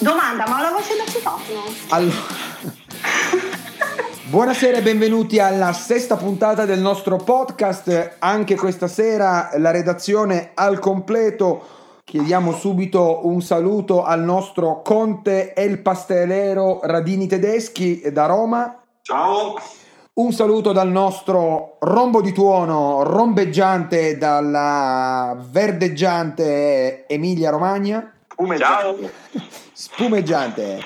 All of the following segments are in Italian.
Domanda, ma ho la voce da citofono? Allora... Buonasera e benvenuti alla sesta puntata del nostro podcast. Anche questa sera la redazione al completo. Chiediamo subito un saluto al nostro conte El Pastelero Radini Tedeschi da Roma. Ciao. Un saluto dal nostro rombo di tuono rombeggiante dalla verdeggiante Emilia Romagna. Ciao. Spumeggiante.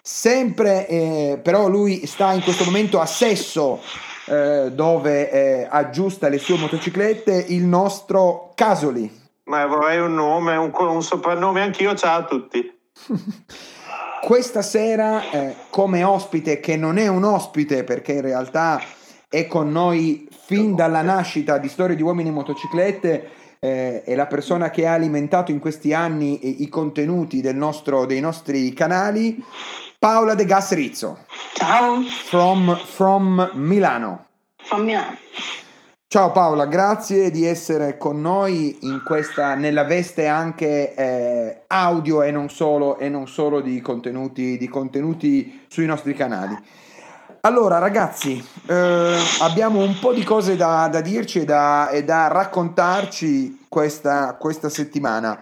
Sempre, eh, però lui sta in questo momento a Sesso, eh, dove eh, aggiusta le sue motociclette, il nostro Casoli. Ma vorrei un nome, un, un soprannome anch'io, ciao a tutti. Questa sera, eh, come ospite, che non è un ospite perché in realtà è con noi fin dalla nascita di Storie di Uomini in Motociclette, eh, è la persona che ha alimentato in questi anni i, i contenuti del nostro, dei nostri canali, Paola De Gas Rizzo. Ciao. From, from Milano. From Milano. Ciao Paola, grazie di essere con noi in questa, nella veste anche eh, audio e non solo, e non solo di, contenuti, di contenuti sui nostri canali. Allora ragazzi, eh, abbiamo un po' di cose da, da dirci e da, e da raccontarci questa, questa settimana.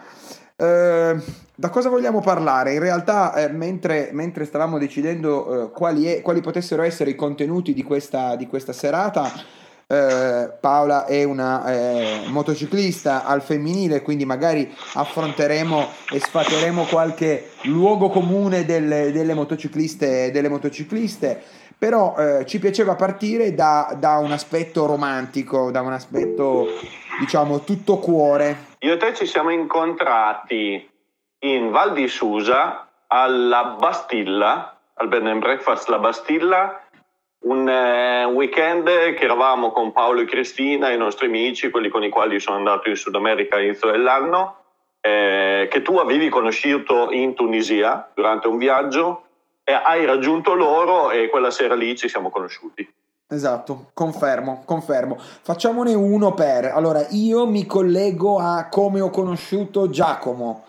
Eh, da cosa vogliamo parlare? In realtà, eh, mentre, mentre, stavamo decidendo eh, quali, è, quali, potessero essere i contenuti di questa, di questa serata, eh, Paola è una eh, motociclista al femminile, quindi magari affronteremo e sfateremo qualche luogo comune delle, delle motocicliste, delle motocicliste. Però eh, ci piaceva partire da, da un aspetto romantico, da un aspetto diciamo tutto cuore. Io e te ci siamo incontrati in Val di Susa alla Bastilla, al bed and breakfast La Bastilla, un eh, weekend che eravamo con Paolo e Cristina, i nostri amici, quelli con i quali sono andato in Sud America all'inizio dell'anno, eh, che tu avevi conosciuto in Tunisia durante un viaggio e hai raggiunto loro e quella sera lì ci siamo conosciuti. Esatto, confermo, confermo. Facciamone uno per. Allora, io mi collego a come ho conosciuto Giacomo.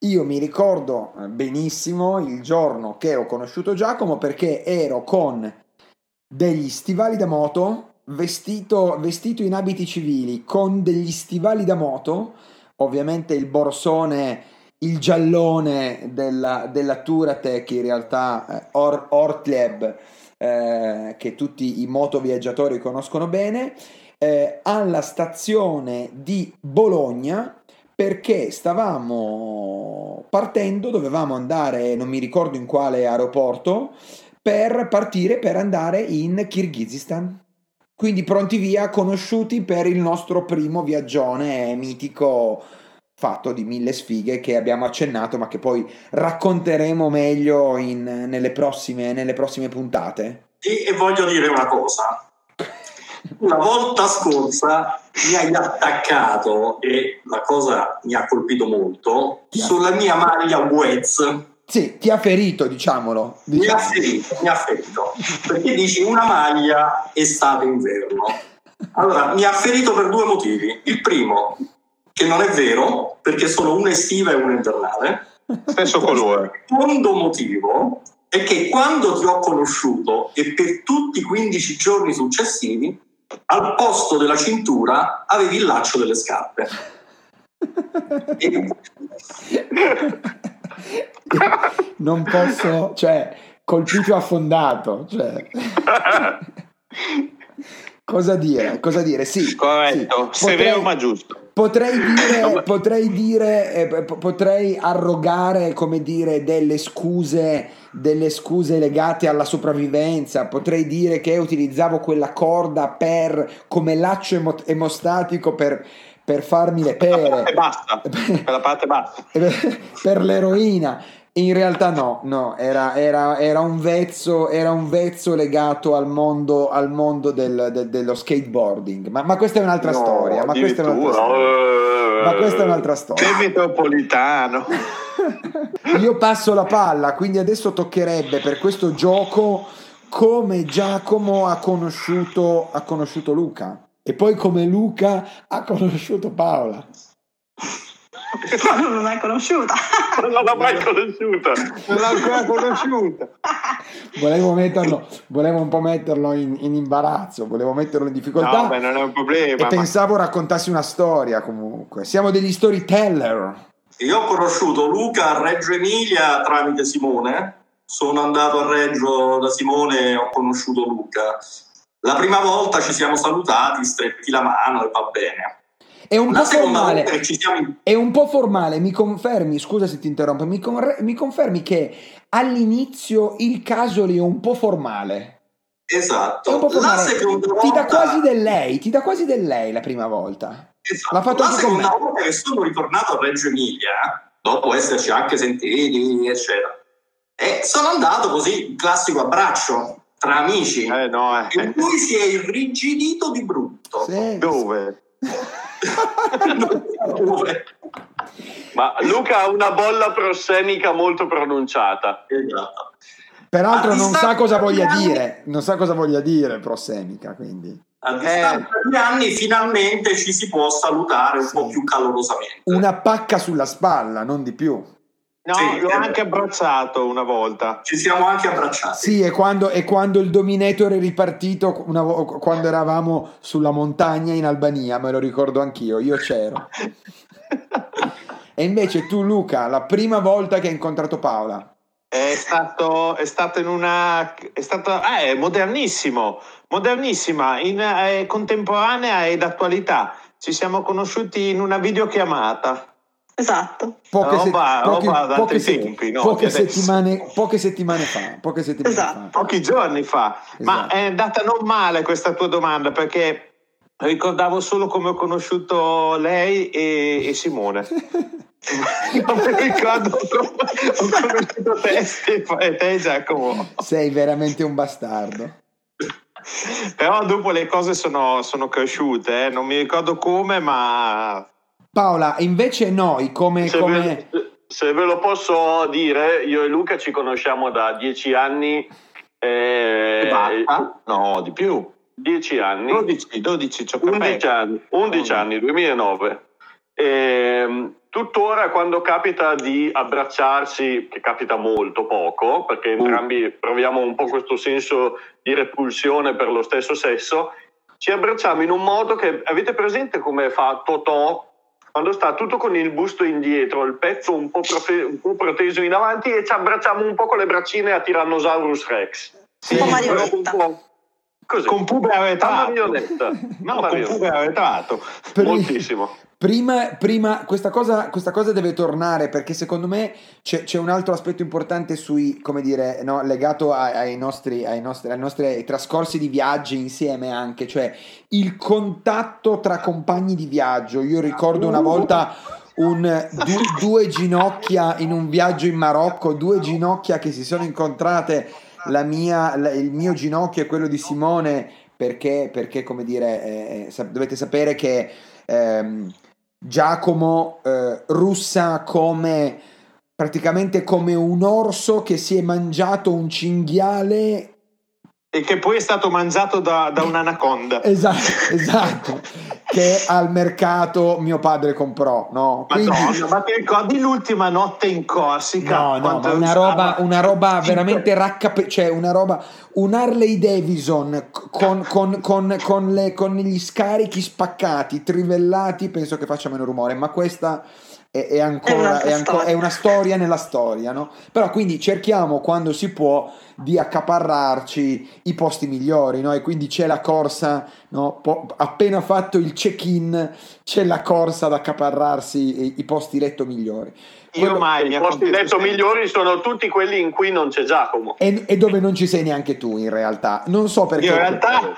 Io mi ricordo eh, benissimo il giorno che ho conosciuto Giacomo perché ero con degli stivali da moto, vestito, vestito in abiti civili, con degli stivali da moto, ovviamente il borsone, il giallone della, della Touratec, in realtà eh, Or, Ortleb, eh, che tutti i motoviaggiatori conoscono bene, eh, alla stazione di Bologna perché stavamo partendo, dovevamo andare, non mi ricordo in quale aeroporto, per partire per andare in Kirghizistan. Quindi pronti via, conosciuti per il nostro primo viaggione mitico fatto di mille sfighe che abbiamo accennato, ma che poi racconteremo meglio in, nelle, prossime, nelle prossime puntate. E, e voglio dire una cosa, una volta scorsa mi hai attaccato e la cosa mi ha colpito molto sulla mia maglia Wez. Sì, ti ha ferito, diciamolo. diciamo. Mi ha ferito, mi ha ferito. Perché dici una maglia estate-inverno. Allora, mi ha ferito per due motivi. Il primo, che non è vero, perché sono una estiva e una invernale. Stesso colore. Il secondo motivo è che quando ti ho conosciuto e per tutti i 15 giorni successivi al posto della cintura avevi il laccio delle scarpe. non posso, cioè, colpito affondato, cioè. Cosa dire? Cosa dire? Sì, corretto, sì. Potrei, severo ma giusto. Potrei dire, potrei, dire eh, potrei arrogare, come dire, delle scuse, delle scuse legate alla sopravvivenza. Potrei dire che utilizzavo quella corda per, come laccio emo- emostatico per, per farmi le pere. Per la parte bassa. per la parte bassa. per l'eroina. In realtà no, no, era, era, era, un, vezzo, era un vezzo legato al mondo, al mondo del, del, dello skateboarding, ma, ma, questa è un'altra no, storia. Ma questa è un'altra storia. ma questa è un'altra storia. Metropolitano. Io passo la palla, quindi adesso toccherebbe per questo gioco come Giacomo ha conosciuto, ha conosciuto Luca e poi come Luca ha conosciuto Paola. Ma non l'ho mai conosciuta. Non l'ho mai conosciuta. Non l'ho ancora conosciuta. Volevo metterlo, volevo un po' metterlo in, in imbarazzo, volevo metterlo in difficoltà. No, beh, non è un problema. e ma- pensavo raccontassi una storia comunque. Siamo degli storyteller. Io ho conosciuto Luca a Reggio Emilia tramite Simone. Sono andato a Reggio da Simone e ho conosciuto Luca. La prima volta ci siamo salutati, stretti la mano e va bene. È un La po' formale. È un po' formale, mi confermi, scusa se ti interrompo, mi, con- mi confermi che all'inizio il caso lì è un po' formale. È un Esatto. po' La formale. seconda volta Ti dà quasi del lei, ti dà quasi del lei la prima volta. Esatto. L'ha fatto la seconda me. volta che sono ritornato a Reggio Emilia, dopo esserci anche sentiti, eccetera, e sono andato così, classico abbraccio tra amici. Eh no, E eh. lui si è irrigidito di brutto. Sì. Dove? Ma Luca ha una bolla prossemica molto pronunciata. Esatto. Peraltro non sa cosa voglia anni- dire, non sa cosa voglia dire prosemica, quindi. A distanza di anni finalmente ci si può salutare un Sì. po' più calorosamente. Una pacca sulla spalla, non di più. No, Sì, l'ho eh. anche abbracciato una volta. Ci siamo anche abbracciati. Sì, e quando, e quando il Dominator è ripartito, una quando eravamo sulla montagna in Albania, me lo ricordo anch'io, io c'ero. E invece tu, Luca, la prima volta che hai incontrato Paola, È stato, è stato in una. È stato. Ah, è modernissimo, modernissima, in, eh, contemporanea ed attualità. Ci siamo conosciuti in una videochiamata. Esatto. poche, se- Roba- poche- roba da poche tempi, no? poche settimane, poche settimane fa. Poche settimane Esatto. fa. Pochi giorni fa. Ma Esatto. è andata non male questa tua domanda perché ricordavo solo come ho conosciuto lei e, e Simone. non mi ricordo come ho conosciuto te Stefano, e te Giacomo. Sei veramente un bastardo. Però dopo le cose sono, sono cresciute, eh. non mi ricordo come, ma Paola, invece noi come... Se, come... ve, se ve lo posso dire, io e Luca ci conosciamo da dieci anni. eh, basta? No, di più. Dieci anni. 12, 12 ci ho 11 capito. anni, 11 Mm. anni, 2009. Ehm, tuttora quando capita di abbracciarsi, che capita molto poco, perché Uh. entrambi proviamo un po' questo senso di repulsione per lo stesso sesso, ci abbracciamo in un modo che avete presente come fa Totò quando sta tutto con il busto indietro, il petto un po', prote- un po' proteso in avanti e ci abbracciamo un po' con le braccine a Tyrannosaurus Rex. Sì, Un po' marionetta. un po' Così. con pube A arretrato. marionetta. No, con pube. Pri- Moltissimo. Prima, prima questa, cosa, questa cosa deve tornare perché secondo me c'è, c'è un altro aspetto importante sui, come dire, no, legato ai, ai nostri, ai, nostri, ai nostri trascorsi di viaggi insieme anche, cioè il contatto tra compagni di viaggio. Io ricordo una volta un, du- due ginocchia in un viaggio in Marocco, due ginocchia che si sono incontrate, la mia, la- il mio ginocchio e quello di Simone, perché, perché come dire, eh, sa- dovete sapere che ehm, Giacomo eh, russa come praticamente come un orso che si è mangiato un cinghiale E che poi è stato mangiato da, da un'anaconda. esatto, esatto che al mercato mio padre comprò no? Quindi- Madonna, ma ti ricordi l'ultima notte in Corsica? No, no, ma una roba, una roba veramente raccape, cioè una roba, un Harley Davidson con, con- con- con le- con gli scarichi spaccati, trivellati, penso che faccia meno rumore, ma questa è, è ancora, È è, ancora- è una storia nella storia, no? Però quindi cerchiamo quando si può di accaparrarci i posti migliori, no? E quindi c'è la corsa, no? Po- appena fatto il check-in, c'è la corsa ad accaparrarsi i, i posti letto migliori. Io mai I posti sempre. migliori sono tutti quelli in cui non c'è Giacomo. E, e dove non ci sei neanche tu in realtà. Non so perché. In realtà,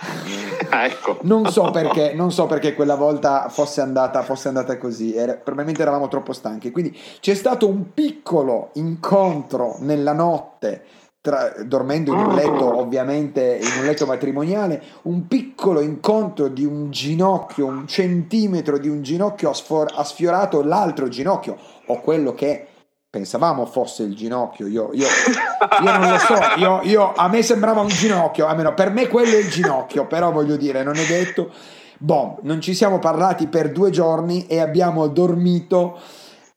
Ah, ecco. Non so perché, non so perché quella volta fosse andata, fosse andata così. Era- probabilmente eravamo troppo stanchi. Quindi c'è stato un piccolo incontro nella notte. Tra- dormendo in un letto, ovviamente in un letto matrimoniale, un piccolo incontro di un ginocchio, un centimetro di un ginocchio ha, sfor- ha sfiorato l'altro ginocchio, o quello che pensavamo fosse il ginocchio. Io, io, io non lo so, io, io- a me sembrava un ginocchio, almeno per me quello è il ginocchio, però voglio dire, non è detto. Boh, non ci siamo parlati per due giorni e abbiamo dormito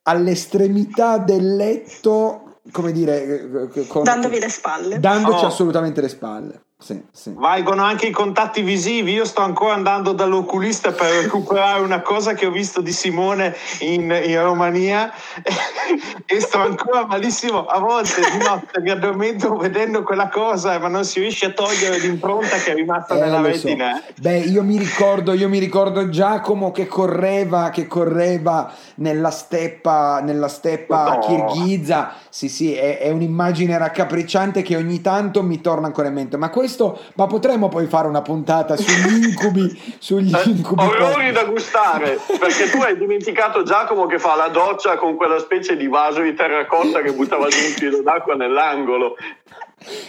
all'estremità del letto, come dire, eh, con- Dandovi le spalle. dandoci Oh. assolutamente le spalle. Sì, sì. Valgono anche i contatti visivi. Io sto ancora andando dall'oculista per recuperare una cosa che ho visto di Simone in, in Romania e sto ancora malissimo. A volte di notte mi addormento vedendo quella cosa, ma non si riesce a togliere l'impronta che è rimasta Eh, nella lo so. retina. Beh, io mi ricordo, io mi ricordo Giacomo che correva, che correva nella steppa, nella steppa No. kirghiza. Sì, sì, è, è un'immagine raccapricciante che ogni tanto mi torna ancora in mente. Ma questo, ma potremmo poi fare una puntata sugli incubi, sugli Eh, incubi. orrori da gustare perché tu hai dimenticato Giacomo che fa la doccia con quella specie di vaso di terracotta che buttava giù un filo d'acqua nell'angolo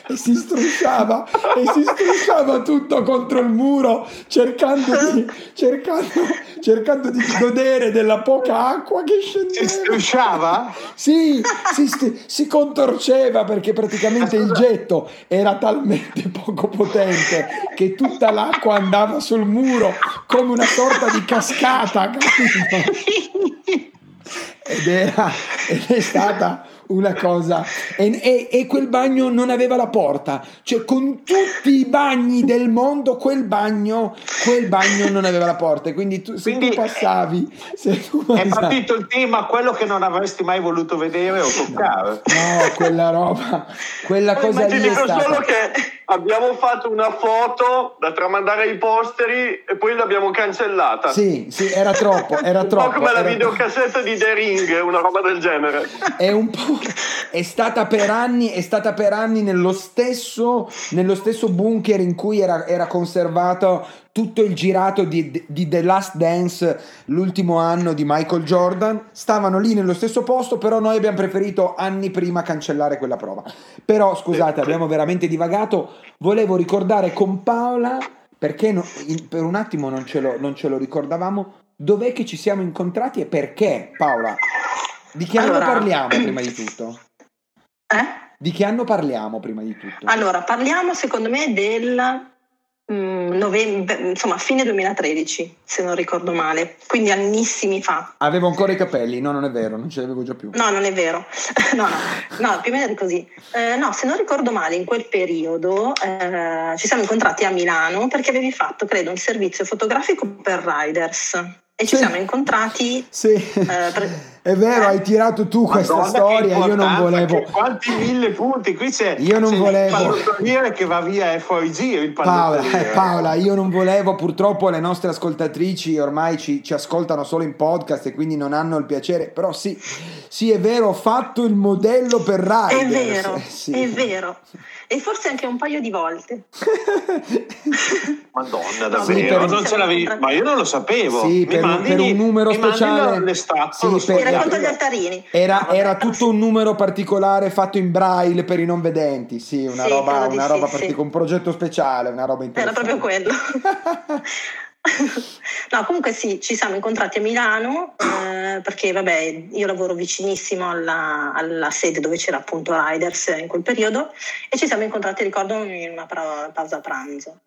e si strusciava e si strusciava tutto contro il muro cercando di, cercando, cercando di godere della poca acqua che Si scendeva strusciava? sì, si, si contorceva perché praticamente il getto era talmente poco potente che tutta l'acqua andava sul muro come una sorta di cascata capito? ed, era, ed è stata una cosa e, e- e quel bagno non aveva la porta cioè con tutti i bagni del mondo quel bagno quel bagno non aveva la porta e quindi tu, se Quindi tu passavi se tu È partito il tema, quello che non avresti mai voluto vedere o toccare. no quella roba quella cosa lì è stata solo che abbiamo fatto una foto da tramandare ai posteri e poi l'abbiamo cancellata. Sì sì era troppo era un troppo po' come la videocassetta di The Ring una roba del genere. È un po' è stata per anni è stata per anni nello stesso nello stesso bunker in cui era, era conservato tutto il girato di, di The Last Dance l'ultimo anno di Michael Jordan. Stavano lì nello stesso posto però noi abbiamo preferito anni prima cancellare quella prova. Però scusate abbiamo veramente divagato. Volevo ricordare con Paola perché no- in- per un attimo non ce, lo, non ce lo ricordavamo dov'è che ci siamo incontrati e perché Paola? Di che anno Allora- parliamo prima di tutto? Eh? Di che anno parliamo prima di tutto? Allora, parliamo secondo me del mm, novembre, insomma, fine 2013, se non ricordo male, quindi annissimi fa. Avevo ancora i capelli, no, non è vero, non ce li avevo già più. No, non è vero. no, no, no, più o meno così. Eh, no, se non ricordo male, in quel periodo eh, ci siamo incontrati a Milano perché avevi fatto, credo, un servizio fotografico per Riders. E ci Sì. siamo incontrati. Sì, per- è vero, hai tirato tu questa Madonna, storia, io non volevo... Quanti mille punti? Qui c'è, Io non c'è volevo. il pallottoliere che va via giro il Paola, pallottoliere. eh, Paola, io non volevo, purtroppo le nostre ascoltatrici ormai ci, ci ascoltano solo in podcast e quindi non hanno il piacere, però sì, sì è vero, ho fatto il modello per Riders. È vero, eh, sì. è vero. E forse anche un paio di volte. Madonna, No, davvero, per- non ce l'avevi... ma io non lo sapevo. Sì, Mi per, un- mandi per un numero mi speciale. Sì, per- racconto gli altarini. Era, era tutto un numero particolare fatto in braille per i non vedenti, sì, una Sì, roba, una sì, roba sì. un progetto speciale, una roba Era interessante. proprio quello. no, comunque sì, ci siamo incontrati a Milano eh, perché vabbè, io lavoro vicinissimo alla, alla sede dove c'era appunto Riders in quel periodo e ci siamo incontrati, ricordo, in una pausa pranzo.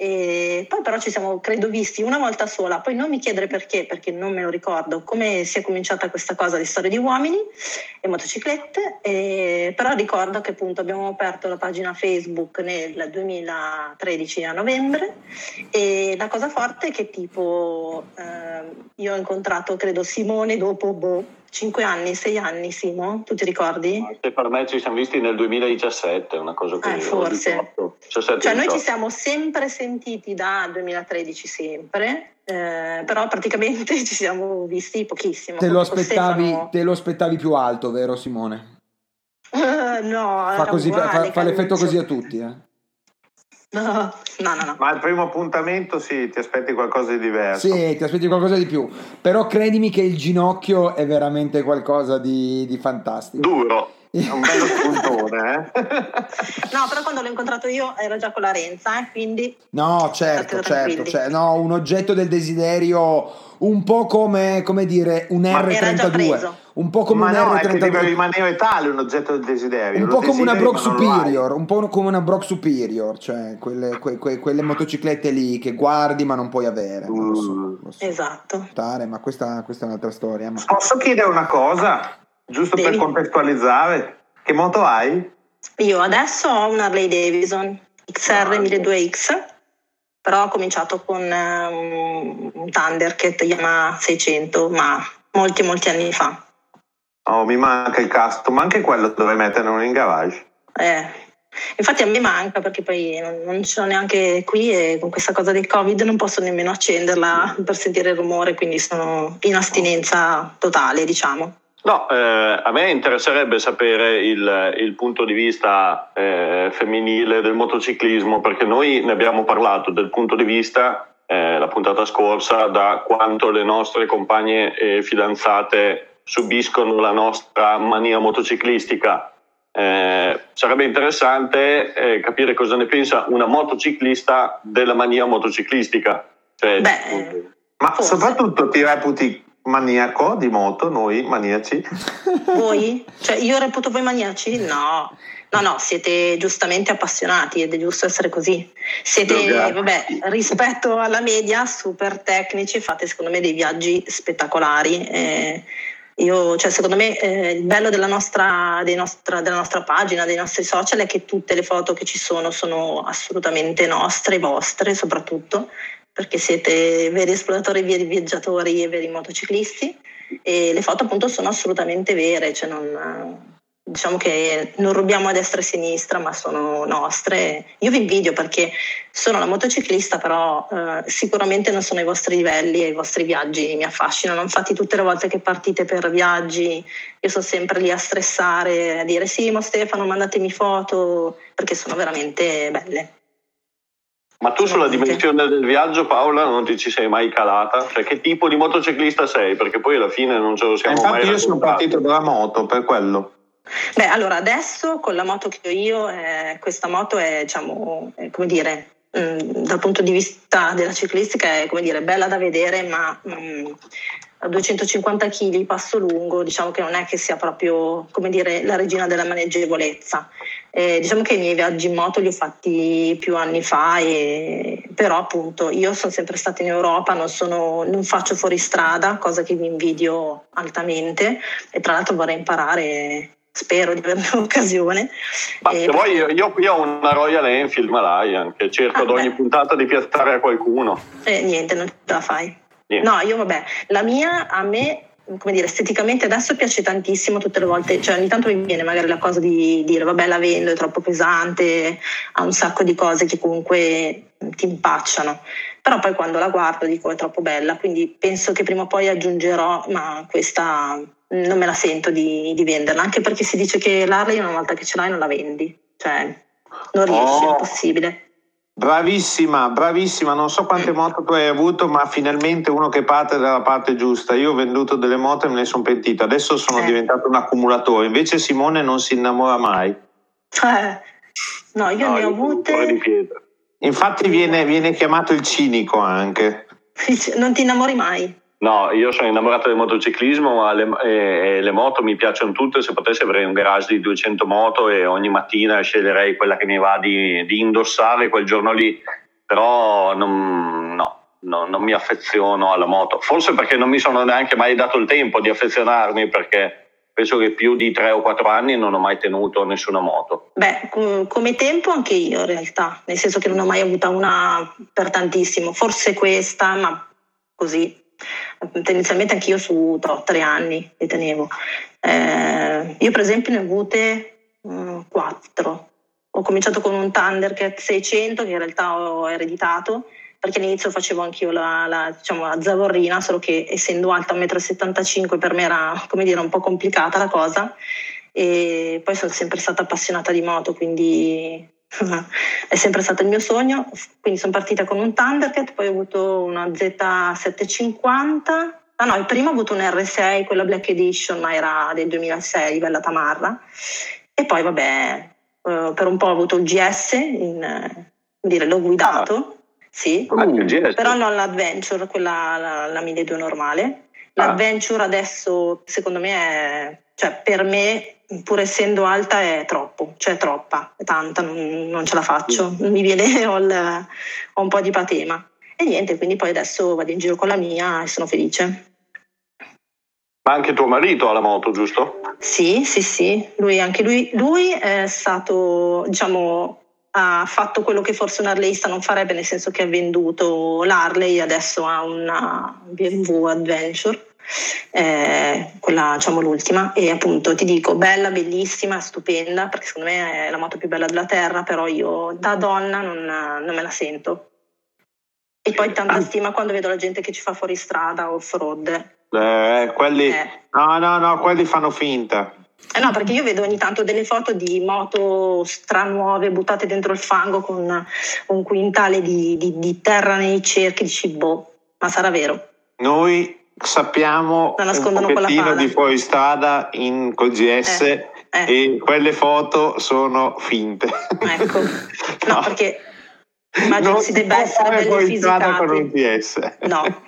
E poi però ci siamo, credo, visti una volta sola, poi non mi chiedere perché, perché non me lo ricordo, come si è cominciata questa cosa di storie di uomini e motociclette, e- però ricordo che appunto abbiamo aperto la pagina Facebook nel 2013 a novembre e la cosa forte è che tipo ehm, io ho incontrato credo Simone dopo boh, 5 anni, 6 anni Simo, tu ti ricordi? Anche per me ci siamo visti nel 2017, una cosa così. Eh, forse. 17, Cioè noi ci 18. siamo sempre sentiti da 2013 sempre, eh, però praticamente ci siamo visti pochissimo. Te lo, aspettavi, Stefano- te lo aspettavi più alto, vero Simone? No, Fa, così, fa, uguale, fa l'effetto così a tutti. Eh. No, no, no. no. Ma al primo appuntamento sì, ti aspetti qualcosa di diverso. Sì, ti aspetti qualcosa di più, però credimi che il ginocchio è veramente qualcosa di, di fantastico. Duro. È un bello spuntone, eh? No, però quando l'ho incontrato io era già con la Renza, eh, quindi... No, certo, certo, cioè, no, un oggetto del desiderio un po' come, come dire un Ma era già R32. preso. Un po' come Ma un no, è che deve R32. rimanere tale un oggetto del desiderio. Un po' come una Brock. Superior, un po' come una Brock Superior, cioè quelle, que- que- quelle motociclette lì che guardi ma non puoi avere. Non lo so, Mm. lo so. Esatto. Tare, ma questa, questa è un'altra storia. ma- Posso chiedere una cosa, giusto per Devi. contestualizzare? Che moto hai? Io adesso ho un Harley Davidson XR Grande. 1200X, però ho cominciato con eh, un, un Thundercat Yamaha 600, ma molti molti anni fa. Oh, mi manca il custom, ma anche quello dovrei metterlo in garage. Eh, infatti a me manca perché poi non, non ce l'ho neanche qui e con questa cosa del Covid non posso nemmeno accenderla per sentire il rumore, quindi sono in astinenza totale, diciamo. No, eh, a me interesserebbe sapere il, il punto di vista eh, femminile del motociclismo, perché noi ne abbiamo parlato del punto di vista, eh, la puntata scorsa, da quanto le nostre compagne e fidanzate subiscono la nostra mania motociclistica. Eh, sarebbe interessante eh, capire cosa ne pensa una motociclista della mania motociclistica. Cioè, Beh, Ma Forse. soprattutto ti reputi maniaco di moto, noi maniaci? Voi? Cioè, io reputo voi maniaci? No. No, no, siete giustamente appassionati ed è giusto essere così. Siete, Grazie. vabbè, rispetto alla media, super tecnici, fate secondo me dei viaggi spettacolari. eh, io, cioè, secondo me eh, il bello della nostra, nostra- della nostra pagina, dei nostri social è che tutte le foto che ci sono sono assolutamente nostre, vostre soprattutto, perché siete veri esploratori, veri viaggiatori e veri motociclisti e le foto appunto sono assolutamente vere, cioè non, diciamo che non rubiamo a destra e a sinistra, ma sono nostre. Io vi invidio perché sono la motociclista, però eh, sicuramente non sono ai vostri livelli e i vostri viaggi mi affascinano. Infatti tutte le volte che partite per viaggi io sono sempre lì a stressare, a dire sì, ma Stefano, mandatemi foto, perché sono veramente belle. Ma tu sulla dimensione del viaggio, Paola, non ti ci sei mai calata? Cioè, che tipo di motociclista sei? Perché poi alla fine non ce lo siamo mai Infatti io sono partito dalla moto per quello. Beh, allora adesso con la moto che ho io, eh, questa moto è, diciamo, è, come dire, mh, dal punto di vista della ciclistica è come dire, bella da vedere, ma mh, a 250 kg passo lungo, diciamo che non è che sia proprio, come dire, la regina della maneggevolezza. Eh, diciamo che i miei viaggi in moto li ho fatti più anni fa, e, però appunto io sono sempre stata in Europa, non, sono, non faccio fuoristrada, cosa che vi invidio altamente e tra l'altro vorrei imparare, spero di averne l'occasione. Ma Eh, se vuoi, io, io qui ho una Royal Enfield Malayan che cerco Ah, ad ogni beh. puntata di piazzare a qualcuno. Eh, niente, non ce la fai. Niente. No, io vabbè, la mia a me, come dire, esteticamente adesso piace tantissimo tutte le volte, cioè ogni tanto mi viene magari la cosa di dire vabbè la vendo, è troppo pesante, ha un sacco di cose che comunque ti impacciano, però poi quando la guardo dico è troppo bella, quindi penso che prima o poi aggiungerò, ma questa non me la sento di, di venderla, anche perché si dice che l'Harley una volta che ce l'hai non la vendi, cioè non riesci, è Oh. impossibile. Bravissima, bravissima, non so quante moto tu hai avuto, ma finalmente uno che parte dalla parte giusta. Io ho venduto delle moto e me ne sono pentito, adesso sono Eh. diventato un accumulatore, invece Simone non si innamora mai. Eh, no, io No, ne ho avute... Infatti viene, viene chiamato il cinico anche. Non ti innamori mai? No, io sono innamorato del motociclismo, ma le, e- e le moto mi piacciono tutte. Se potessi avrei un garage di 200 moto e ogni mattina sceglierei quella che mi va di, di indossare quel giorno lì. Però non, no, no, non mi affeziono alla moto. Forse perché non mi sono neanche mai dato il tempo di affezionarmi, perché penso che più di 3 o 4 anni non ho mai tenuto nessuna moto. Beh, co- come tempo anche io in realtà, nel senso che non ho mai avuta una per tantissimo, forse questa, ma così. Tendenzialmente anche io su tre anni li tenevo. Eh, io per esempio ne ho avute mm, quattro. Ho cominciato con un Thundercat 600 che in realtà ho ereditato perché all'inizio facevo anch'io la, la, diciamo, la zavorrina, solo che essendo alta 1,75 m per me era come dire, un po' complicata la cosa e poi sono sempre stata appassionata di moto, quindi è sempre stato il mio sogno. Quindi sono partita con un Thundercat, poi ho avuto una Z750 Ah no, il primo ho avuto un R6, quella Black Edition, ma era del 2006, bella tamarra. E poi vabbè, eh, per un po' ho avuto il GS, in, dire, l'ho guidato, ah. sì, uh, però non l'Adventure, quella la, la 1200 normale. Ah. L'Adventure ah. adesso secondo me è, cioè per me pur essendo alta è troppo, cioè troppa, è tanta, non, non ce la faccio, mi viene, ho, il, ho un po' di patema. E niente, quindi poi adesso vado in giro con la mia e sono felice. Ma anche tuo marito ha la moto, giusto? Sì, sì, sì, lui, anche lui, lui è stato, diciamo, ha fatto quello che forse un harleyista non farebbe, nel senso che ha venduto l'Harley, adesso ha una BMW Adventure eh, quella diciamo l'ultima e appunto ti dico bella, bellissima, stupenda perché secondo me è la moto più bella della terra però io da donna non, non me la sento e poi tanta ah. stima quando vedo la gente che ci fa fuori strada off-road eh, quelli eh. no no no quelli fanno finta eh no, perché io vedo ogni tanto delle foto di moto stranuove buttate dentro il fango con un quintale di, di, di terra nei cerchi di cibo. Ma sarà vero? Noi sappiamo un pochettino di fuoristrada in, col GS eh, eh. e quelle foto sono finte. Ecco, no, no perché immagino non si debba essere belli fisicati. con un GS. No,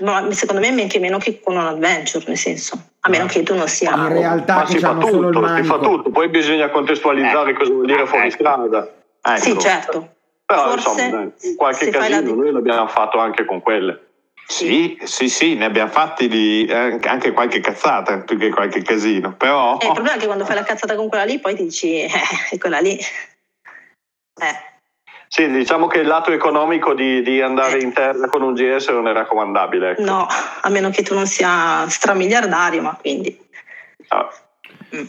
ma secondo me anche meno che con un adventure, nel senso, a meno che tu non sia... In realtà ma si fa tutto, si fa tutto, poi bisogna contestualizzare eh. cosa vuol dire fuoristrada. Ecco. Sì, certo. Però Forse, insomma, in qualche casino la... noi l'abbiamo fatto anche con quelle. Sì, sì, sì, ne abbiamo fatti di, eh, anche qualche cazzata più che qualche casino, però... Eh, il problema è che quando fai la cazzata con quella lì poi ti dici, eh, quella lì... Eh. Sì, diciamo che il lato economico di, di andare eh. in terra con un GS non è raccomandabile. Ecco. No, a meno che tu non sia stramiliardario, ma quindi... Ah. Mm.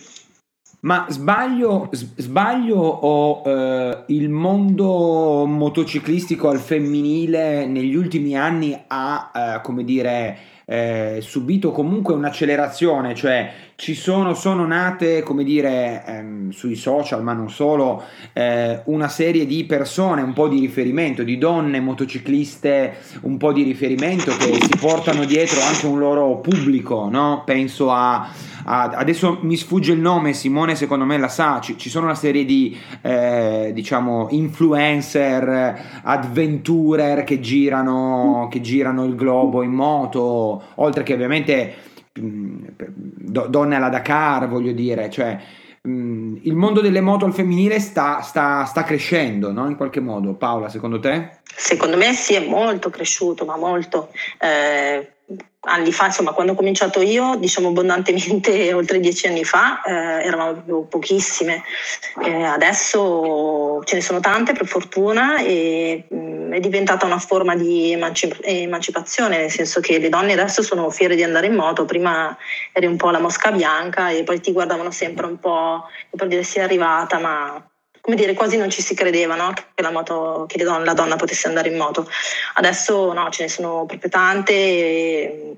Ma sbaglio, sbaglio o eh, il mondo motociclistico al femminile negli ultimi anni ha, eh, come dire, eh, subito comunque un'accelerazione, cioè ci sono, sono nate, come dire, ehm, sui social, ma non solo, eh, una serie di persone, un po' di riferimento, di donne motocicliste, un po' di riferimento che si portano dietro anche un loro pubblico, no? Penso a adesso mi sfugge il nome, Simone secondo me la sa, ci, ci sono una serie di eh, diciamo influencer, adventurer che girano, che girano il globo in moto, oltre che ovviamente donne alla Dakar, voglio dire, cioè il mondo delle moto al femminile sta, sta, sta crescendo, no? In qualche modo. Paola, secondo te? Secondo me sì, è molto cresciuto, ma molto. Eh, anni fa, insomma, quando ho cominciato io, diciamo abbondantemente oltre dieci anni fa, eh, eravamo pochissime. Eh, adesso ce ne sono tante, per fortuna, e mh, mm, è diventata una forma di emancip- emancipazione, nel senso che le donne adesso sono fiere di andare in moto. Prima eri un po' la mosca bianca e poi ti guardavano sempre un po' per dire è arrivata, ma come dire, quasi non ci si credeva no? che, la, moto, che la, donna, la donna potesse andare in moto. Adesso no, ce ne sono proprio tante. E,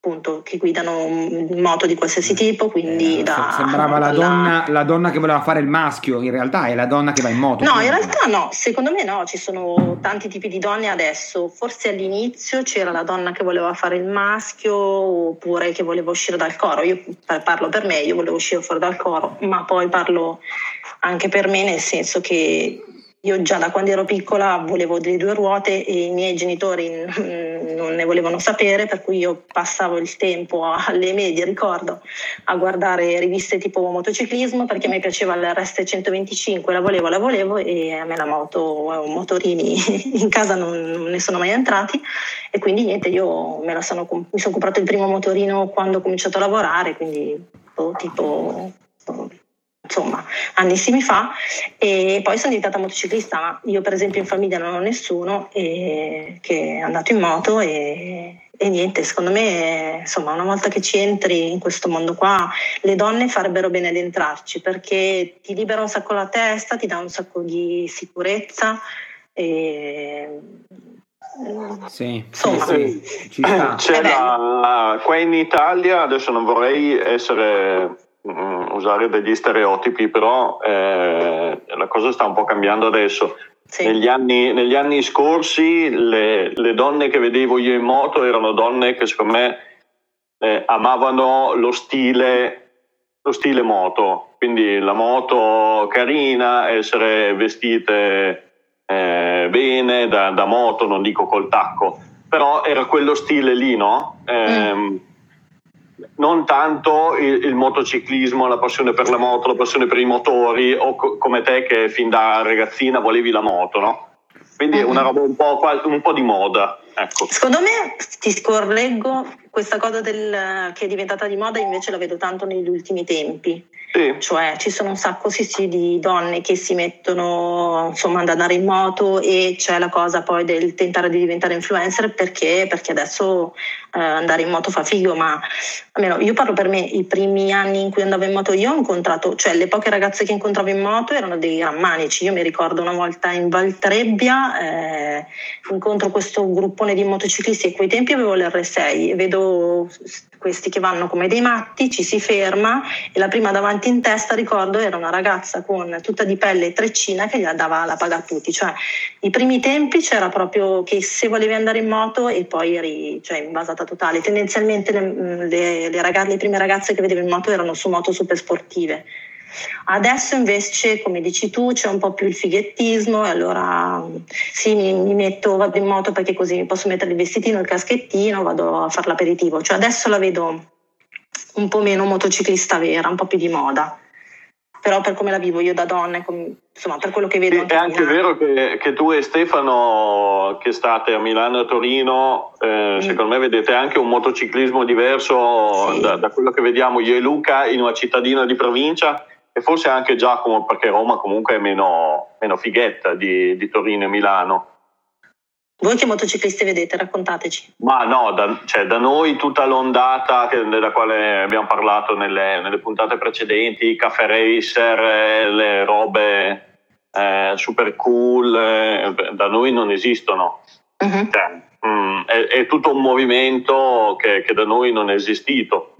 appunto, che guidano moto di qualsiasi tipo. Quindi eh, da, sembrava la donna, la donna, che voleva fare il maschio, in realtà è la donna che va in moto. No, quindi. in realtà no, secondo me no, ci sono tanti tipi di donne adesso. Forse all'inizio c'era la donna che voleva fare il maschio oppure che voleva uscire dal coro. Io parlo per me, io volevo uscire fuori dal coro, ma poi parlo anche per me nel senso che io già da quando ero piccola volevo delle due ruote e i miei genitori non ne volevano sapere, per cui io passavo il tempo alle medie, ricordo, a guardare riviste tipo motociclismo perché mi piaceva l'RS 125, la volevo, la volevo e a me la moto, motorini in casa non, ne sono mai entrati e quindi niente, io sono, mi sono comprato il primo motorino quando ho cominciato a lavorare, quindi tipo insomma, annissimi fa e poi sono diventata motociclista, ma io per esempio in famiglia non ho nessuno e, che è andato in moto e, e, niente, secondo me insomma una volta che ci entri in questo mondo qua le donne farebbero bene ad entrarci perché ti libera un sacco la testa, ti dà un sacco di sicurezza e sì, Insomma, sì, sì. Ci sta. C'è la, qua in Italia, adesso non vorrei essere Mm, usare degli stereotipi, però eh, la cosa sta un po' cambiando adesso. Sì. Negli, anni, negli, anni, scorsi le, le, donne che vedevo io in moto erano donne che secondo me eh, amavano lo stile, lo stile moto, quindi la moto carina, essere vestite eh, bene da, da, moto, non dico col tacco, però era quello stile lì, no? Eh, mm. Non tanto il, il, motociclismo, la passione per la moto, la passione per i motori, o co- come te che fin da ragazzina volevi la moto, no? Quindi è una roba un po', un po di moda. Ecco. Secondo me ti scorreggo questa cosa del, che è diventata di moda, invece la vedo tanto negli ultimi tempi. Sì. Cioè ci sono un sacco sì, sì, di donne che si mettono insomma ad andare in moto e c'è la cosa poi del tentare di diventare influencer perché, perché adesso eh, andare in moto fa figo, ma almeno io parlo per me, i primi anni in cui andavo in moto io ho incontrato, cioè le poche ragazze che incontravo in moto erano dei rammanici, io mi ricordo una volta in Valtrebbia eh, incontro questo gruppone di motociclisti e a quei tempi avevo l'R6 e vedo questi che vanno come dei matti, ci si ferma e la prima davanti in testa, ricordo, era una ragazza con tutta di pelle e treccina che gli dava la paga a tutti. Cioè, i primi tempi c'era proprio che se volevi andare in moto e poi eri cioè, basata totale. Tendenzialmente le, le, le, ragazze, le prime ragazze che vedevo in moto erano su moto super sportive. Adesso invece, come dici tu, c'è un po' più il fighettismo e allora sì, mi, mi, metto, vado in moto perché così mi posso mettere il vestitino, il caschettino, vado a fare l'aperitivo. Cioè adesso la vedo un po' meno motociclista vera, un po' più di moda. Però per come la vivo io da donna, insomma, per quello che vedo. Anche è anche vero che, che, tu e Stefano, che state a Milano e a Torino, eh, mm. secondo me vedete anche un motociclismo diverso sì. da, da quello che vediamo io e Luca in una cittadina di provincia e forse anche Giacomo perché Roma comunque è meno, meno fighetta di, di, Torino e Milano. Voi che motociclisti vedete? Raccontateci. Ma no, da, cioè, da noi tutta l'ondata che, della quale abbiamo parlato nelle, nelle puntate precedenti, i caffè racer, eh, le robe eh, super cool, eh, da noi non esistono. Uh-huh. Cioè, mm, è, è, tutto un movimento che, che da noi non è esistito.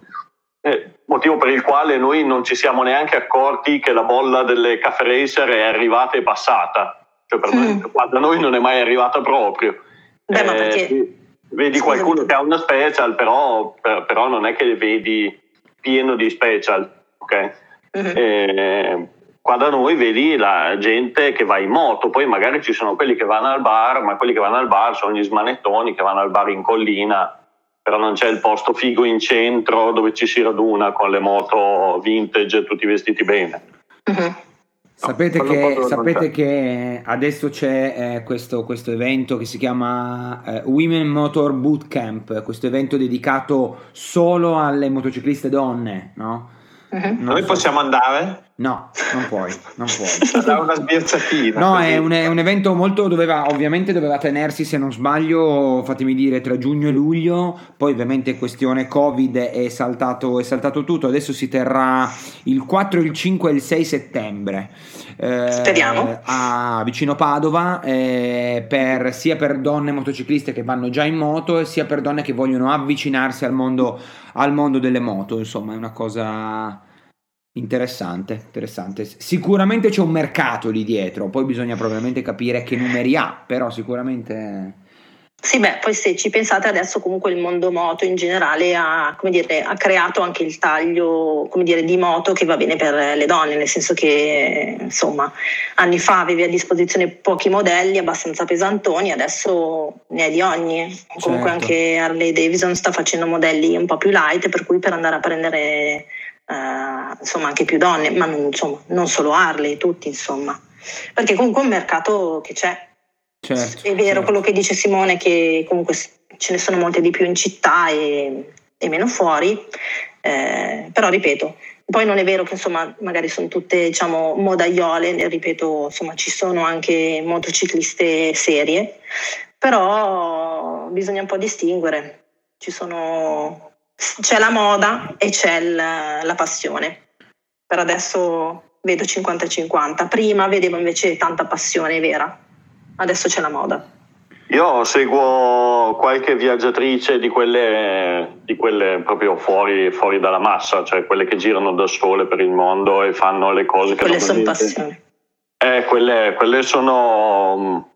Eh, motivo per il quale noi non ci siamo neanche accorti che la bolla delle caffè racer è arrivata e passata. Cioè per mm. noi, da noi non è mai arrivata proprio. Beh, ma perché? Vedi qualcuno che ha una special, però, per, però, non è che vedi pieno di special, ok? Mm-hmm. Eh, qua da noi vedi la gente che va in moto, poi magari ci sono quelli che vanno al bar, ma quelli che vanno al bar sono gli smanettoni che vanno al bar in collina però non c'è il posto figo in centro dove ci si raduna con le moto vintage tutti vestiti bene. Uh-huh. Sapete, che, sapete che, adesso c'è eh, questo, questo, evento che si chiama eh, Women Motor Bootcamp, questo evento dedicato solo alle motocicliste donne, no? Uh-huh. Noi so. possiamo andare? No, non puoi, non puoi. Dare una sbirciatina. No, è un, è un, evento molto, doveva, ovviamente doveva tenersi, se non sbaglio, fatemi dire, tra giugno e luglio, poi ovviamente questione Covid è saltato, è saltato tutto, adesso si terrà il 4, il 5 e il 6 settembre. Eh, Speriamo. A, vicino Padova, eh, per, sia per donne motocicliste che vanno già in moto, sia per donne che vogliono avvicinarsi al mondo, al mondo delle moto, insomma è una cosa Interessante, interessante. Sicuramente c'è un mercato lì dietro, poi bisogna probabilmente capire che numeri ha, però sicuramente... Sì, beh, poi se ci pensate adesso comunque il mondo moto in generale ha, dire, ha creato anche il taglio dire, di moto che va bene per le donne, nel senso che insomma anni fa avevi a disposizione pochi modelli abbastanza pesantoni, adesso ne hai di ogni. Comunque certo. anche Harley Davidson sta facendo modelli un po' più light, per cui per andare a prendere eh, insomma anche più donne, ma non, insomma, non solo Harley, tutti insomma, perché comunque è un mercato che c'è. Certo, è vero certo. quello che dice Simone che comunque ce ne sono molte di più in città e, e meno fuori, eh, però ripeto, poi non è vero che insomma magari sono tutte diciamo modaiole, ripeto, insomma ci sono anche motocicliste serie, però bisogna un po' distinguere. Ci sono c'è la moda e c'è la, la passione. Per adesso vedo 50-50. Prima vedevo invece tanta passione vera, adesso c'è la moda. Io seguo qualche viaggiatrice di quelle, di quelle proprio fuori, fuori, dalla massa, cioè quelle che girano da sole per il mondo e fanno le cose che... Quelle sono passioni. Eh, quelle, quelle sono,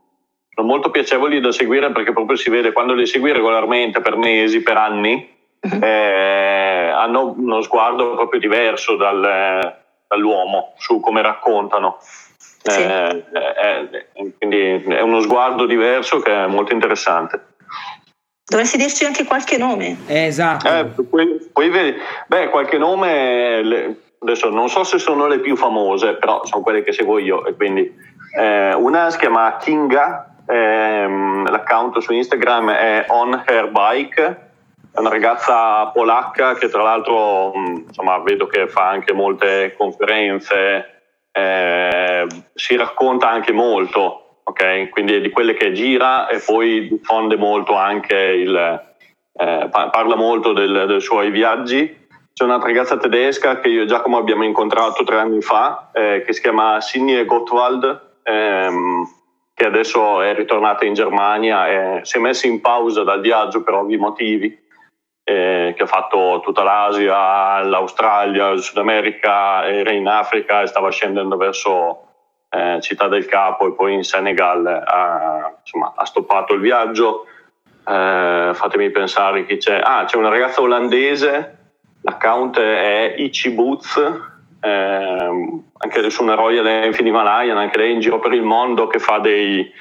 sono molto piacevoli da seguire perché proprio si vede quando le segui regolarmente per mesi, per anni. Eh, hanno uno sguardo proprio diverso dal, dall'uomo su come raccontano. Sì. Eh, eh, quindi è uno sguardo diverso che è molto interessante. Dovresti dirci anche qualche nome. esatto. Eh, poi, poi vedi, beh, qualche nome, le, adesso non so se sono le più famose, però sono quelle che seguo io. E quindi eh, una si chiama Kinga, ehm, l'account su Instagram è On Her Bike, è una ragazza polacca che tra l'altro insomma, vedo che fa anche molte conferenze, eh, si racconta anche molto, ok? Quindi è di quelle che gira e poi diffonde molto anche il, eh, parla molto del, dei suoi viaggi. C'è una ragazza tedesca che io e Giacomo abbiamo incontrato tre anni fa, eh, che si chiama Signe Gottwald, ehm, che adesso è ritornata in Germania e si è messa in pausa dal viaggio per ovvi motivi eh, che ha fatto tutta l'Asia, l'Australia, il Sud America, era in Africa e stava scendendo verso eh, Città del Capo e poi in Senegal ha, insomma, ha stoppato il viaggio. Eh, fatemi pensare chi c'è. Ah, c'è una ragazza olandese, l'account è Ichi Boots, eh, anche su una Royal Enfield Himalayan, anche lei in giro per il mondo che fa dei,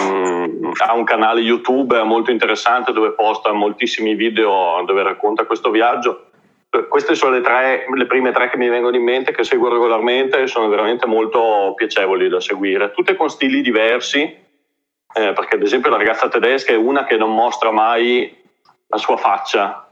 Mm, ha un canale YouTube molto interessante dove posta moltissimi video dove racconta questo viaggio. Queste sono le, tre, le prime tre che mi vengono in mente, che seguo regolarmente e sono veramente molto piacevoli da seguire, tutte con stili diversi, eh, perché ad esempio la ragazza tedesca è una che non mostra mai la sua faccia,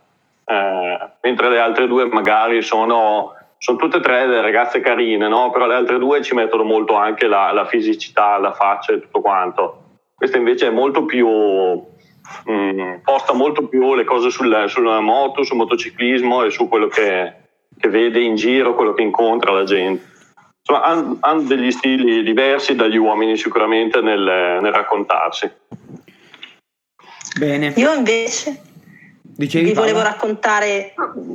eh, mentre le altre due magari sono sono tutte e tre delle ragazze carine, no? però le altre due ci mettono molto anche la, la fisicità, la faccia e tutto quanto. Questa invece è molto più, mh, mm, posta molto più le cose sul, sulla moto, sul motociclismo e su quello che, che, vede in giro, quello che incontra la gente. Insomma, hanno, hanno degli stili diversi dagli uomini sicuramente nel, nel raccontarsi. Bene. Io invece Dicevi, vi volevo raccontare,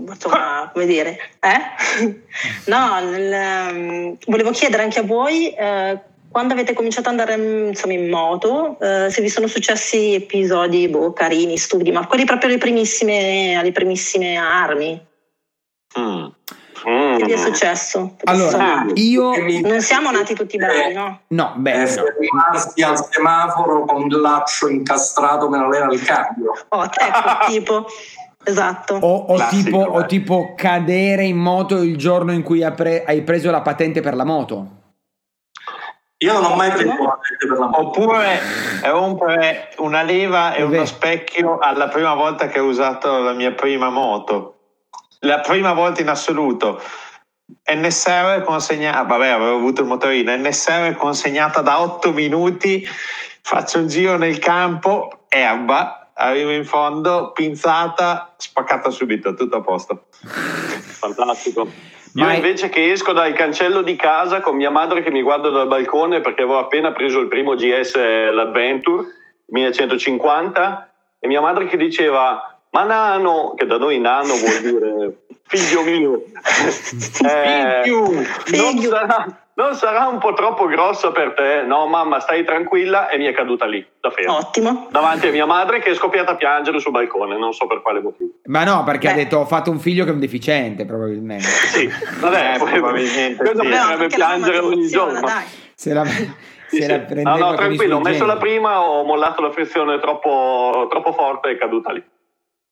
insomma, come dire, eh? no, nel, um, volevo chiedere anche a voi eh, quando avete cominciato ad andare insomma, in moto, eh, se vi sono successi episodi boh, carini, stupidi, ma quelli proprio alle primissime, alle primissime armi. Mm. Che vi è successo? allora, insomma, io... Non siamo nati tutti bravi, no? No, beh... Eh, fermarsi al semaforo con un laccio incastrato nella leva al cambio. Oh, ecco, tipo... Esatto. O, o, tipo, o, tipo, cadere in moto il giorno in cui hai, pre- hai preso la patente per la moto. Io non ho mai preso una per la moto. Oppure rompere una leva e uno specchio alla prima volta che ho usato la mia prima moto. La prima volta in assoluto. NSR consegnata, vabbè avevo avuto il motorino, NSR consegnata da 8 minuti, faccio un giro nel campo, erba, arrivo in fondo, pinzata, spaccata subito, tutto a posto. Fantastico. Io invece che esco dal cancello di casa con mia madre che mi guarda dal balcone perché avevo appena preso il primo GS l'Adventure 1150 e mia madre che diceva ma nano, che da noi nano vuol dire figlio mio, eh, non, sarà, non sarà un po' troppo grosso per te? No mamma stai tranquilla e mi è caduta lì da fermo. Ottimo. Davanti a mia madre che è scoppiata a piangere sul balcone, non so per quale motivo. Ma no, perché Beh. ha detto ho fatto un figlio che è un deficiente probabilmente. sì, vabbè, eh, probabilmente. Questo sì. potrebbe piangere ogni giorno. Dai. Se la... Sì, sì. No, no, tranquillo, ho messo la prima, ho mollato la frizione troppo, troppo forte e è caduta lì.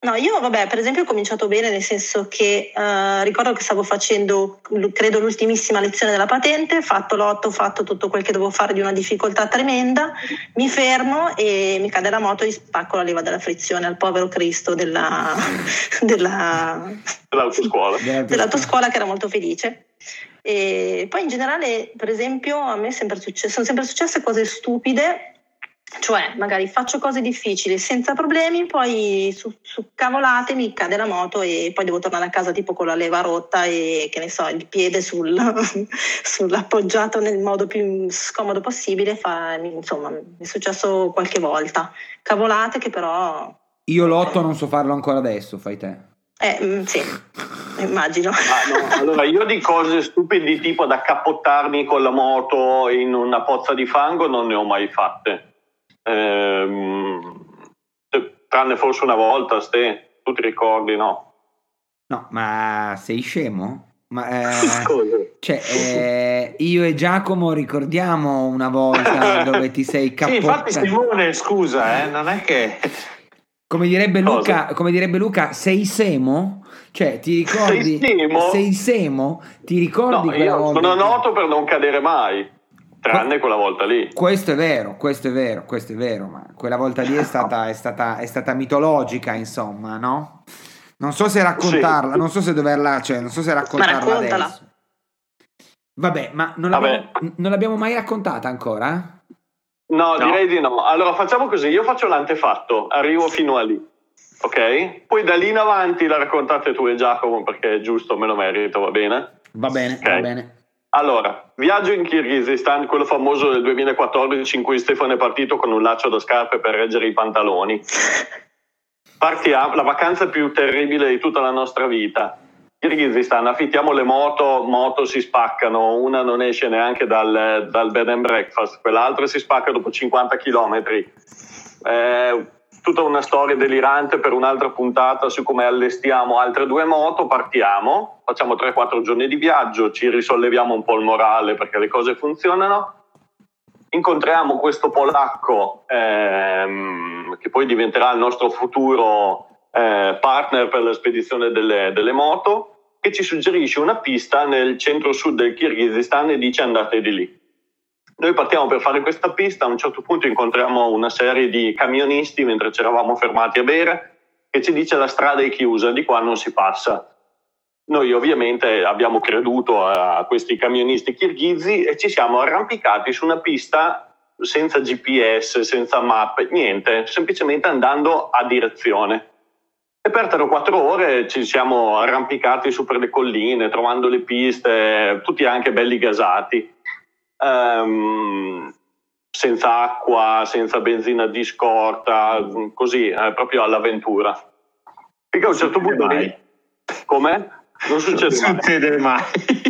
No, io vabbè, per esempio ho cominciato bene nel senso che eh, ricordo che stavo facendo, credo, l'ultimissima lezione della patente, fatto l'otto, fatto tutto quel che dovevo fare di una difficoltà tremenda, mi fermo e mi cade la moto e gli spacco la leva della frizione al povero Cristo della, della, dell'autoscuola. dell'autoscuola che era molto felice. E poi in generale, per esempio, a me sempre successo, sono sempre successe cose stupide cioè, magari faccio cose difficili senza problemi, poi su, su, cavolate mi cade la moto e poi devo tornare a casa tipo con la leva rotta e che ne so, il piede sul, sull'appoggiato nel modo più scomodo possibile. Fa, insomma, mi è successo qualche volta. Cavolate che però. Io l'otto non so farlo ancora adesso, fai te. Eh, mm, sì, immagino. Ah, no. Allora, io di cose stupide tipo da cappottarmi con la moto in una pozza di fango non ne ho mai fatte ehm, tranne forse una volta, ste, tu ti ricordi, no? No, ma sei scemo? Ma, eh, cioè, eh, io e Giacomo ricordiamo una volta dove ti sei Sì, infatti cappottato. Simone, scusa, eh, non è che... Come direbbe? Luca, come direbbe Luca, sei semo? Cioè, ti ricordi? Sei semo? Sei semo? Ti ricordi No, quella io volta? sono noto per non cadere mai, tranne quella volta lì. Questo è vero, questo è vero, questo è vero, ma quella volta lì è stata, è stata, è stata mitologica, insomma, no? Non so se raccontarla, Sì. non so se doverla, cioè, non so se raccontarla adesso. Vabbè, ma non Vabbè. l'abbiamo, non l'abbiamo mai raccontata ancora? No, No. direi di no. Allora facciamo così, io faccio l'antefatto, arrivo fino a lì, ok? Poi da lì in avanti la raccontate tu e Giacomo perché è giusto, me lo merito, va bene? Va bene, Ok. va bene. Allora, viaggio in Kirghizistan, quello famoso del 2014 in cui Stefano è partito con un laccio da scarpe per reggere i pantaloni. Partiamo, la vacanza più terribile di tutta la nostra vita. Kirghizistan, affittiamo le moto, moto si spaccano, una non esce neanche dal, dal bed and breakfast, quell'altra si spacca dopo 50 km. Tutta una storia delirante per un'altra puntata su come allestiamo altre due moto, partiamo, facciamo 3-4 giorni di viaggio, ci risolleviamo un po' il morale perché le cose funzionano incontriamo questo polacco ehm, che poi diventerà il nostro futuro eh, partner per la spedizione delle, delle moto che ci suggerisce una pista nel centro-sud del Kirghizistan e dice andate di lì. Noi partiamo per fare questa pista, a un certo punto incontriamo una serie di camionisti mentre ci eravamo fermati a bere che ci dice la strada è chiusa, di qua non si passa. Noi ovviamente abbiamo creduto a questi camionisti kirghizi e ci siamo arrampicati su una pista senza GPS, senza mappe, niente, semplicemente andando a direzione. E per 3 o 4 ore ci siamo arrampicati su per le colline, trovando le piste, tutti anche belli gasati, Ehm, senza acqua, senza benzina di scorta, così, eh, proprio all'avventura. Finché a un certo punto... mai. Come? Non succede mai. succede mai.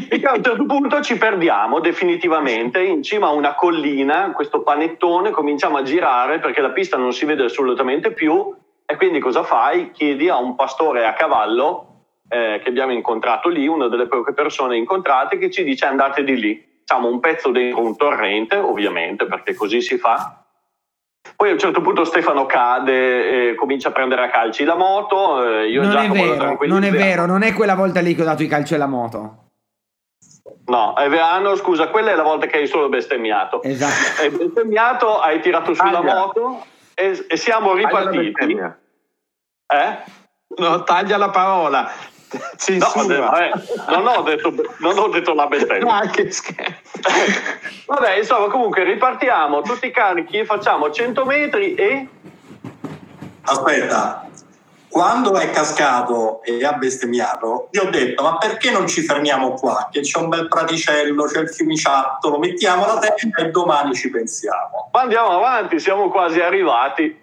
Finché a un certo punto ci perdiamo definitivamente in cima a una collina, questo panettone, cominciamo a girare perché la pista non si vede assolutamente più e quindi cosa fai? Chiedi a un pastore a cavallo eh, che abbiamo incontrato lì, una delle poche persone incontrate, che ci dice andate di lì. Facciamo un pezzo dentro un torrente, ovviamente, perché così si fa. Poi a un certo punto Stefano cade e comincia a prendere a calci la moto. eh, io Non è Giacomo lo vero, non è vero, non è quella volta lì che ho dato i calci alla moto. No, è vero, ah, no, scusa, quella è la volta che hai solo bestemmiato. Esatto. Hai bestemmiato, hai tirato sulla Taglia. moto e, e siamo Taglia la ripartiti. Eh? No, taglia la parola. No, Censura. vabbè, non, ho detto, non ho detto la bestemmia. Ah, che scherzo. Vabbè, insomma, comunque ripartiamo, tutti carichi, facciamo 100 metri e... Aspetta, quando è cascato e ha bestemmiato, gli ho detto: Ma perché non ci fermiamo qua? Che c'è un bel praticello, c'è il fiumiciattolo, mettiamo la tenda e domani ci pensiamo. Ma andiamo avanti, siamo quasi arrivati.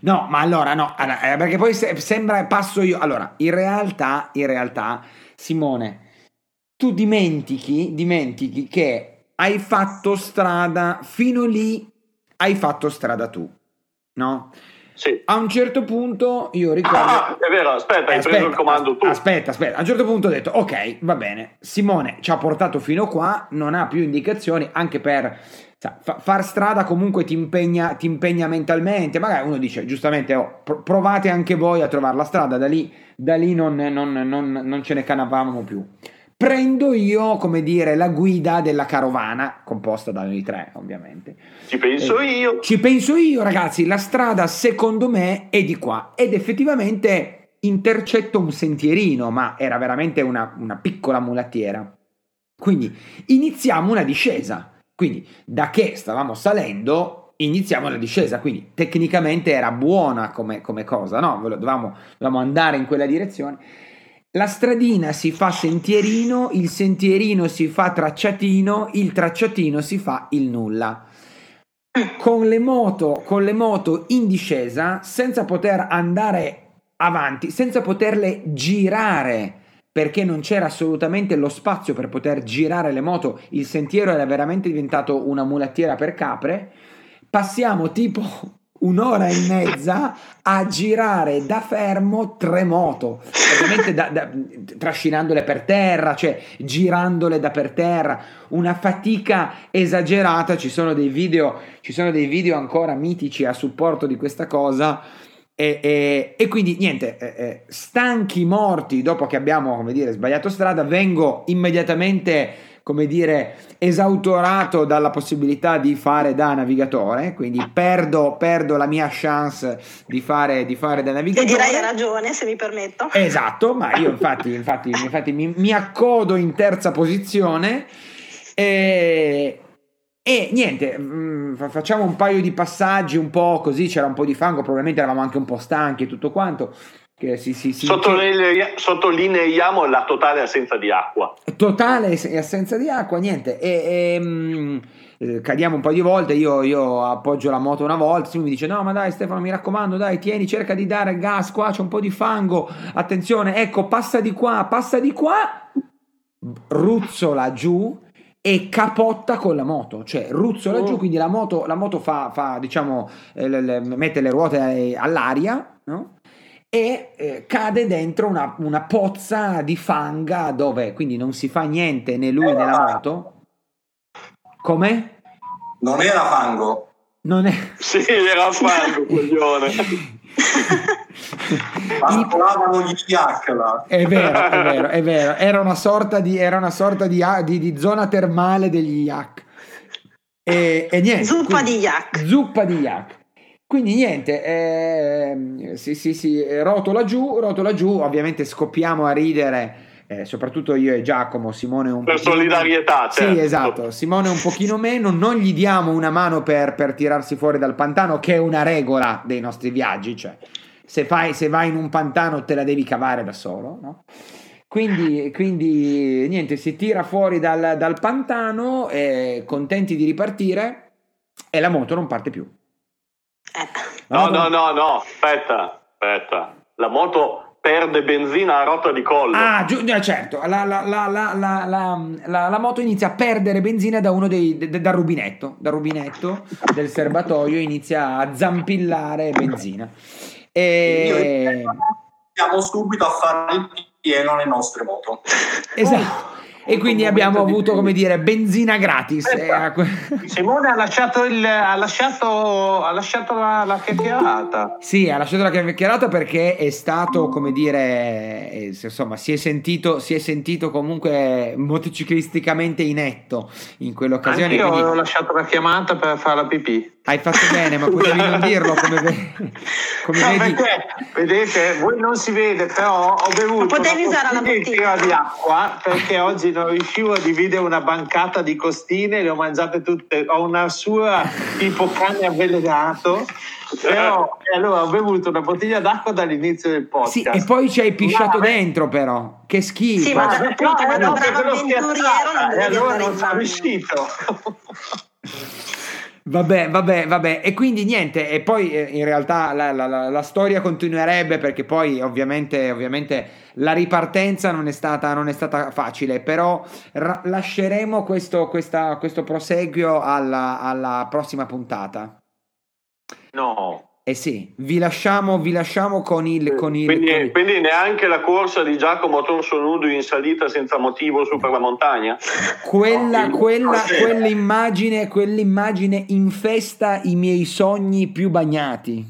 No, ma allora no, allora, eh, perché poi se- sembra passo io. Allora, in realtà, in realtà, Simone, tu dimentichi, dimentichi che hai fatto strada fino lì, hai fatto strada tu, no? Sì. A un certo punto io ricordo Ah, è vero, aspetta, hai preso il comando tu. Aspetta, aspetta. A un certo punto ho detto: Ok, va bene. Simone ci ha portato fino qua, non ha più indicazioni, anche per far strada comunque ti impegna, ti impegna mentalmente. Magari uno dice, giustamente, oh, pro- provate anche voi a trovare la strada, da lì, da lì non, non- non- non ce ne canavamo più. Prendo io, come dire, la guida della carovana, composta da noi tre, ovviamente. Ci penso Eh, io. Ci penso io, ragazzi. La strada, secondo me, è di qua. Ed effettivamente intercetto un sentierino, ma era veramente una, una piccola mulattiera. Quindi iniziamo una discesa. Quindi da che stavamo salendo, iniziamo la discesa. Quindi tecnicamente era buona come, come cosa, no? Dovevamo, dovevamo andare in quella direzione. La stradina si fa sentierino, il sentierino si fa tracciatino, il tracciatino si fa il nulla con le moto, con le moto in discesa, senza poter andare avanti, senza poterle girare, perché non c'era assolutamente lo spazio per poter girare le moto, il sentiero era veramente diventato una mulattiera per capre. Passiamo tipo un'ora e mezza a girare da fermo tre moto, ovviamente da, da, trascinandole per terra, cioè girandole da per terra, una fatica esagerata, ci sono dei video, ci sono dei video ancora mitici a supporto di questa cosa. E, e, e quindi niente, eh, eh, stanchi, morti dopo che abbiamo come dire, sbagliato strada, vengo immediatamente come dire, esautorato dalla possibilità di fare da navigatore, quindi perdo, perdo la mia chance di fare, di fare da navigatore. E direi hai ragione, se mi permetto. Esatto, ma io infatti, infatti, infatti mi, mi, accodo in terza posizione e, e niente, mm, facciamo un paio di passaggi un po' così, c'era un po' di fango, probabilmente eravamo anche un po' stanchi e tutto quanto. Che si, si, si Sottolineiamo, sottolineiamo la totale assenza di acqua. Totale assenza di acqua, niente. E, e mh, eh, cadiamo un po' di volte. Io, io, appoggio la moto una volta. Si mi dice: No, ma dai, Stefano, mi raccomando, dai, tieni, cerca di dare gas. Qua c'è un po' di fango. Attenzione, ecco, passa di qua, passa di qua. Ruzzola giù e capotta con la moto, cioè ruzzola oh. giù, quindi la moto, la moto fa, fa diciamo, eh, le, le, mette le ruote all'aria, no? E eh, cade dentro una, una, pozza di fanga dove quindi non si fa niente né lui né la moto. Come? Non era fango. Non è... Sì, era fango, coglione. Gli yak là. È vero, è vero, è vero. Era una sorta di, era una sorta di, di, di zona termale degli yak. E, e niente. Zuppa quindi, di yak. Zuppa di yak. Quindi niente, eh, sì, sì, sì, rotola giù, rotola giù, ovviamente scoppiamo a ridere. Eh, soprattutto io e Giacomo, Simone un per pochino... solidarietà. Certo. Sì, esatto. Simone un pochino meno, non gli diamo una mano per, per, tirarsi fuori dal pantano, che è una regola dei nostri viaggi. Cioè, se, fai, se vai in un pantano te la devi cavare da solo, no? Quindi, quindi niente, si tira fuori dal, dal pantano, eh, contenti di ripartire, e la moto non parte più. No, no, no, no, aspetta, aspetta. La moto perde benzina a rota di collo. Ah, giu- certo, la, la, la, la, moto inizia a perdere benzina da uno dei, de, dal rubinetto, dal rubinetto del serbatoio inizia a zampillare benzina. E... Andiamo subito a fare il pieno le nostre moto. Esatto e quindi abbiamo avuto come dire benzina gratis. Eh, Simone ha lasciato, il, ha lasciato, ha lasciato la, la, chiacchierata. Sì, ha lasciato la chiacchierata perché è stato come dire, eh, insomma, si è sentito, si è sentito comunque motociclisticamente inetto in quell'occasione. Io quindi... ho lasciato la chiamata per fare la pipì. Hai fatto bene, ma potevi non dirlo come, ve- come no, vedi. Perché, vedete, voi non si vede, però ho bevuto potevi usare la bottiglia di acqua perché oggi non riuscivo a dividere una bancata di costine, le ho mangiate tutte, ho una sua tipo cane avvelenato. Però allora ho bevuto una bottiglia d'acqua dall'inizio del podcast. Sì, e poi ci hai pisciato ma, dentro, però. Che schifo. Sì, ma appunto, no, no, bravo avventuriero non e allora non sono riuscito. Vabbè, vabbè, vabbè, e quindi niente, e poi eh, in realtà la, la, la, la storia continuerebbe perché poi ovviamente, ovviamente la ripartenza non è stata, non è stata facile, però ra- lasceremo questo, questa, questo proseguio alla, alla prossima puntata. No. Eh sì, vi lasciamo, vi lasciamo con il... Con il quindi, con il... quindi, neanche la corsa di Giacomo Tonso nudo in salita senza motivo su per la montagna? Quella, no, quella, quell'immagine, quell'immagine infesta i miei sogni più bagnati.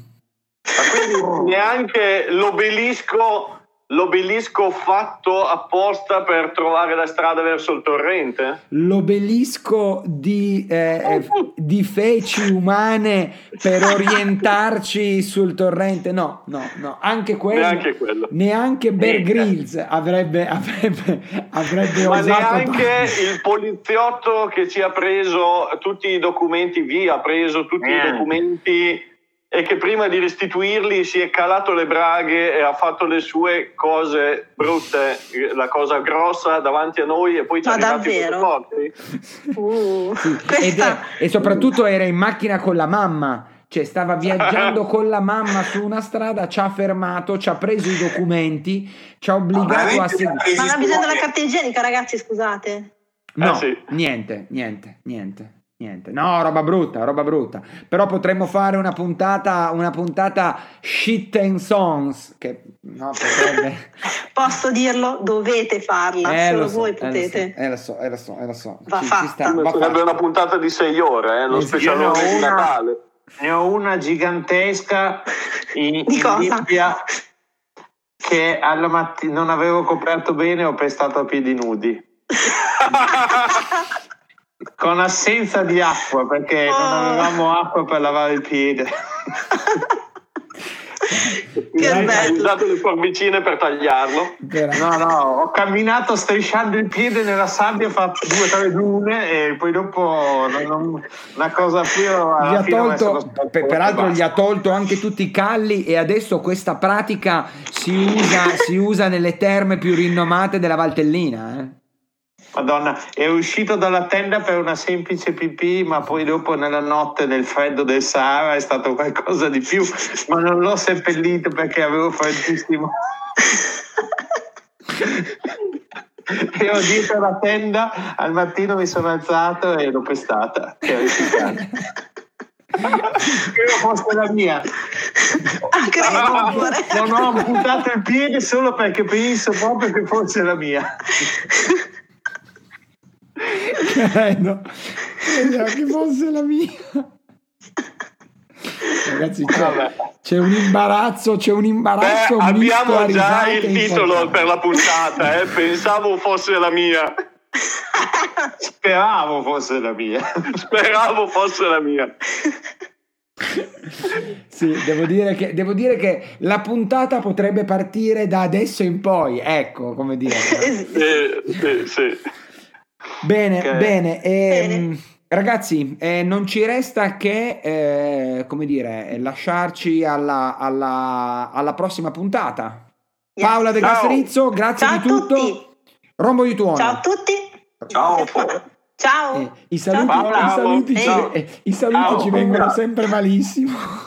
Ma quindi neanche l'obelisco L'obelisco fatto apposta per trovare la strada verso il torrente? L'obelisco di, eh, di feci umane per orientarci sul torrente? No, no, no, anche quello. Neanche quello. Neanche Bear Grylls avrebbe, avrebbe, avrebbe Ma neanche il poliziotto che ci ha preso tutti i documenti via, ha preso tutti eh. i documenti e che prima di restituirli si è calato le braghe e ha fatto le sue cose brutte, la cosa grossa davanti a noi e poi ci ha davvero? Uh, sì. è, e soprattutto era in macchina con la mamma cioè stava viaggiando con la mamma su una strada, ci ha fermato, ci ha preso i documenti, ci ha obbligato a seguire. Ma ha bisogno della carta igienica, ragazzi, scusate. No, eh sì. niente, niente, niente. Niente, no, roba brutta, roba brutta. Però potremmo fare una puntata, una puntata shit and songs. Che no, potrebbe. Posso dirlo? Dovete farla, Eh, solo lo so, voi eh, potete. Eh, lo so, eh, lo so, eh, lo so. Va Ci- ci fatta. va Sarebbe fatta. una puntata di sei ore, eh, lo ho di una- Natale. Ne ho una gigantesca in, Di in cosa? Bibbia che alla mattina non avevo coperto bene ho pestato a piedi nudi. Con assenza di acqua perché non Oh. avevamo acqua per lavare il piede. Che Hai bello. usato le forbicine per tagliarlo. No, no, ho camminato strisciando il piede nella sabbia, ho fatto due o tre dune e poi dopo non- non- una cosa più Gli ha tolto, per- peraltro gli ha tolto anche tutti i calli e adesso questa pratica si usa, si usa nelle terme più rinomate della Valtellina. eh. Madonna, è uscito dalla tenda per una semplice pipì, ma poi dopo nella notte nel freddo del Sahara è stato qualcosa di più, ma non l'ho seppellito perché avevo freddissimo. e ho dietro la tenda, al mattino mi sono alzato e l'ho pestata. Terrificante. Credo fosse la mia. Ah, credo, amore. Non ho amputato il piede solo perché penso proprio che fosse la mia. Credo, credo che fosse la mia. Ragazzi, c'è, c'è un imbarazzo, c'è un Beh, imbarazzo. a abbiamo già il titolo importante. per la puntata, eh. pensavo fosse la mia. Speravo fosse la mia. Speravo fosse la mia. Sì, devo dire, che, devo dire che la puntata potrebbe partire da adesso in poi, ecco come dire. Sì, sì, sì. Bene, Ok. bene. ehm, Bene. Ragazzi, eh, non ci resta che, eh, come dire, eh, lasciarci alla, alla- alla prossima puntata. Yes. Paola De. Castrizzo, grazie Ciao di tutto. tutti. Rombo di tuono. Ciao a tutti. Ciao. Ciao. Eh, I saluti, Ciao, i Paola. saluti ci, Ciao. eh, i saluti ci vengono sempre malissimo.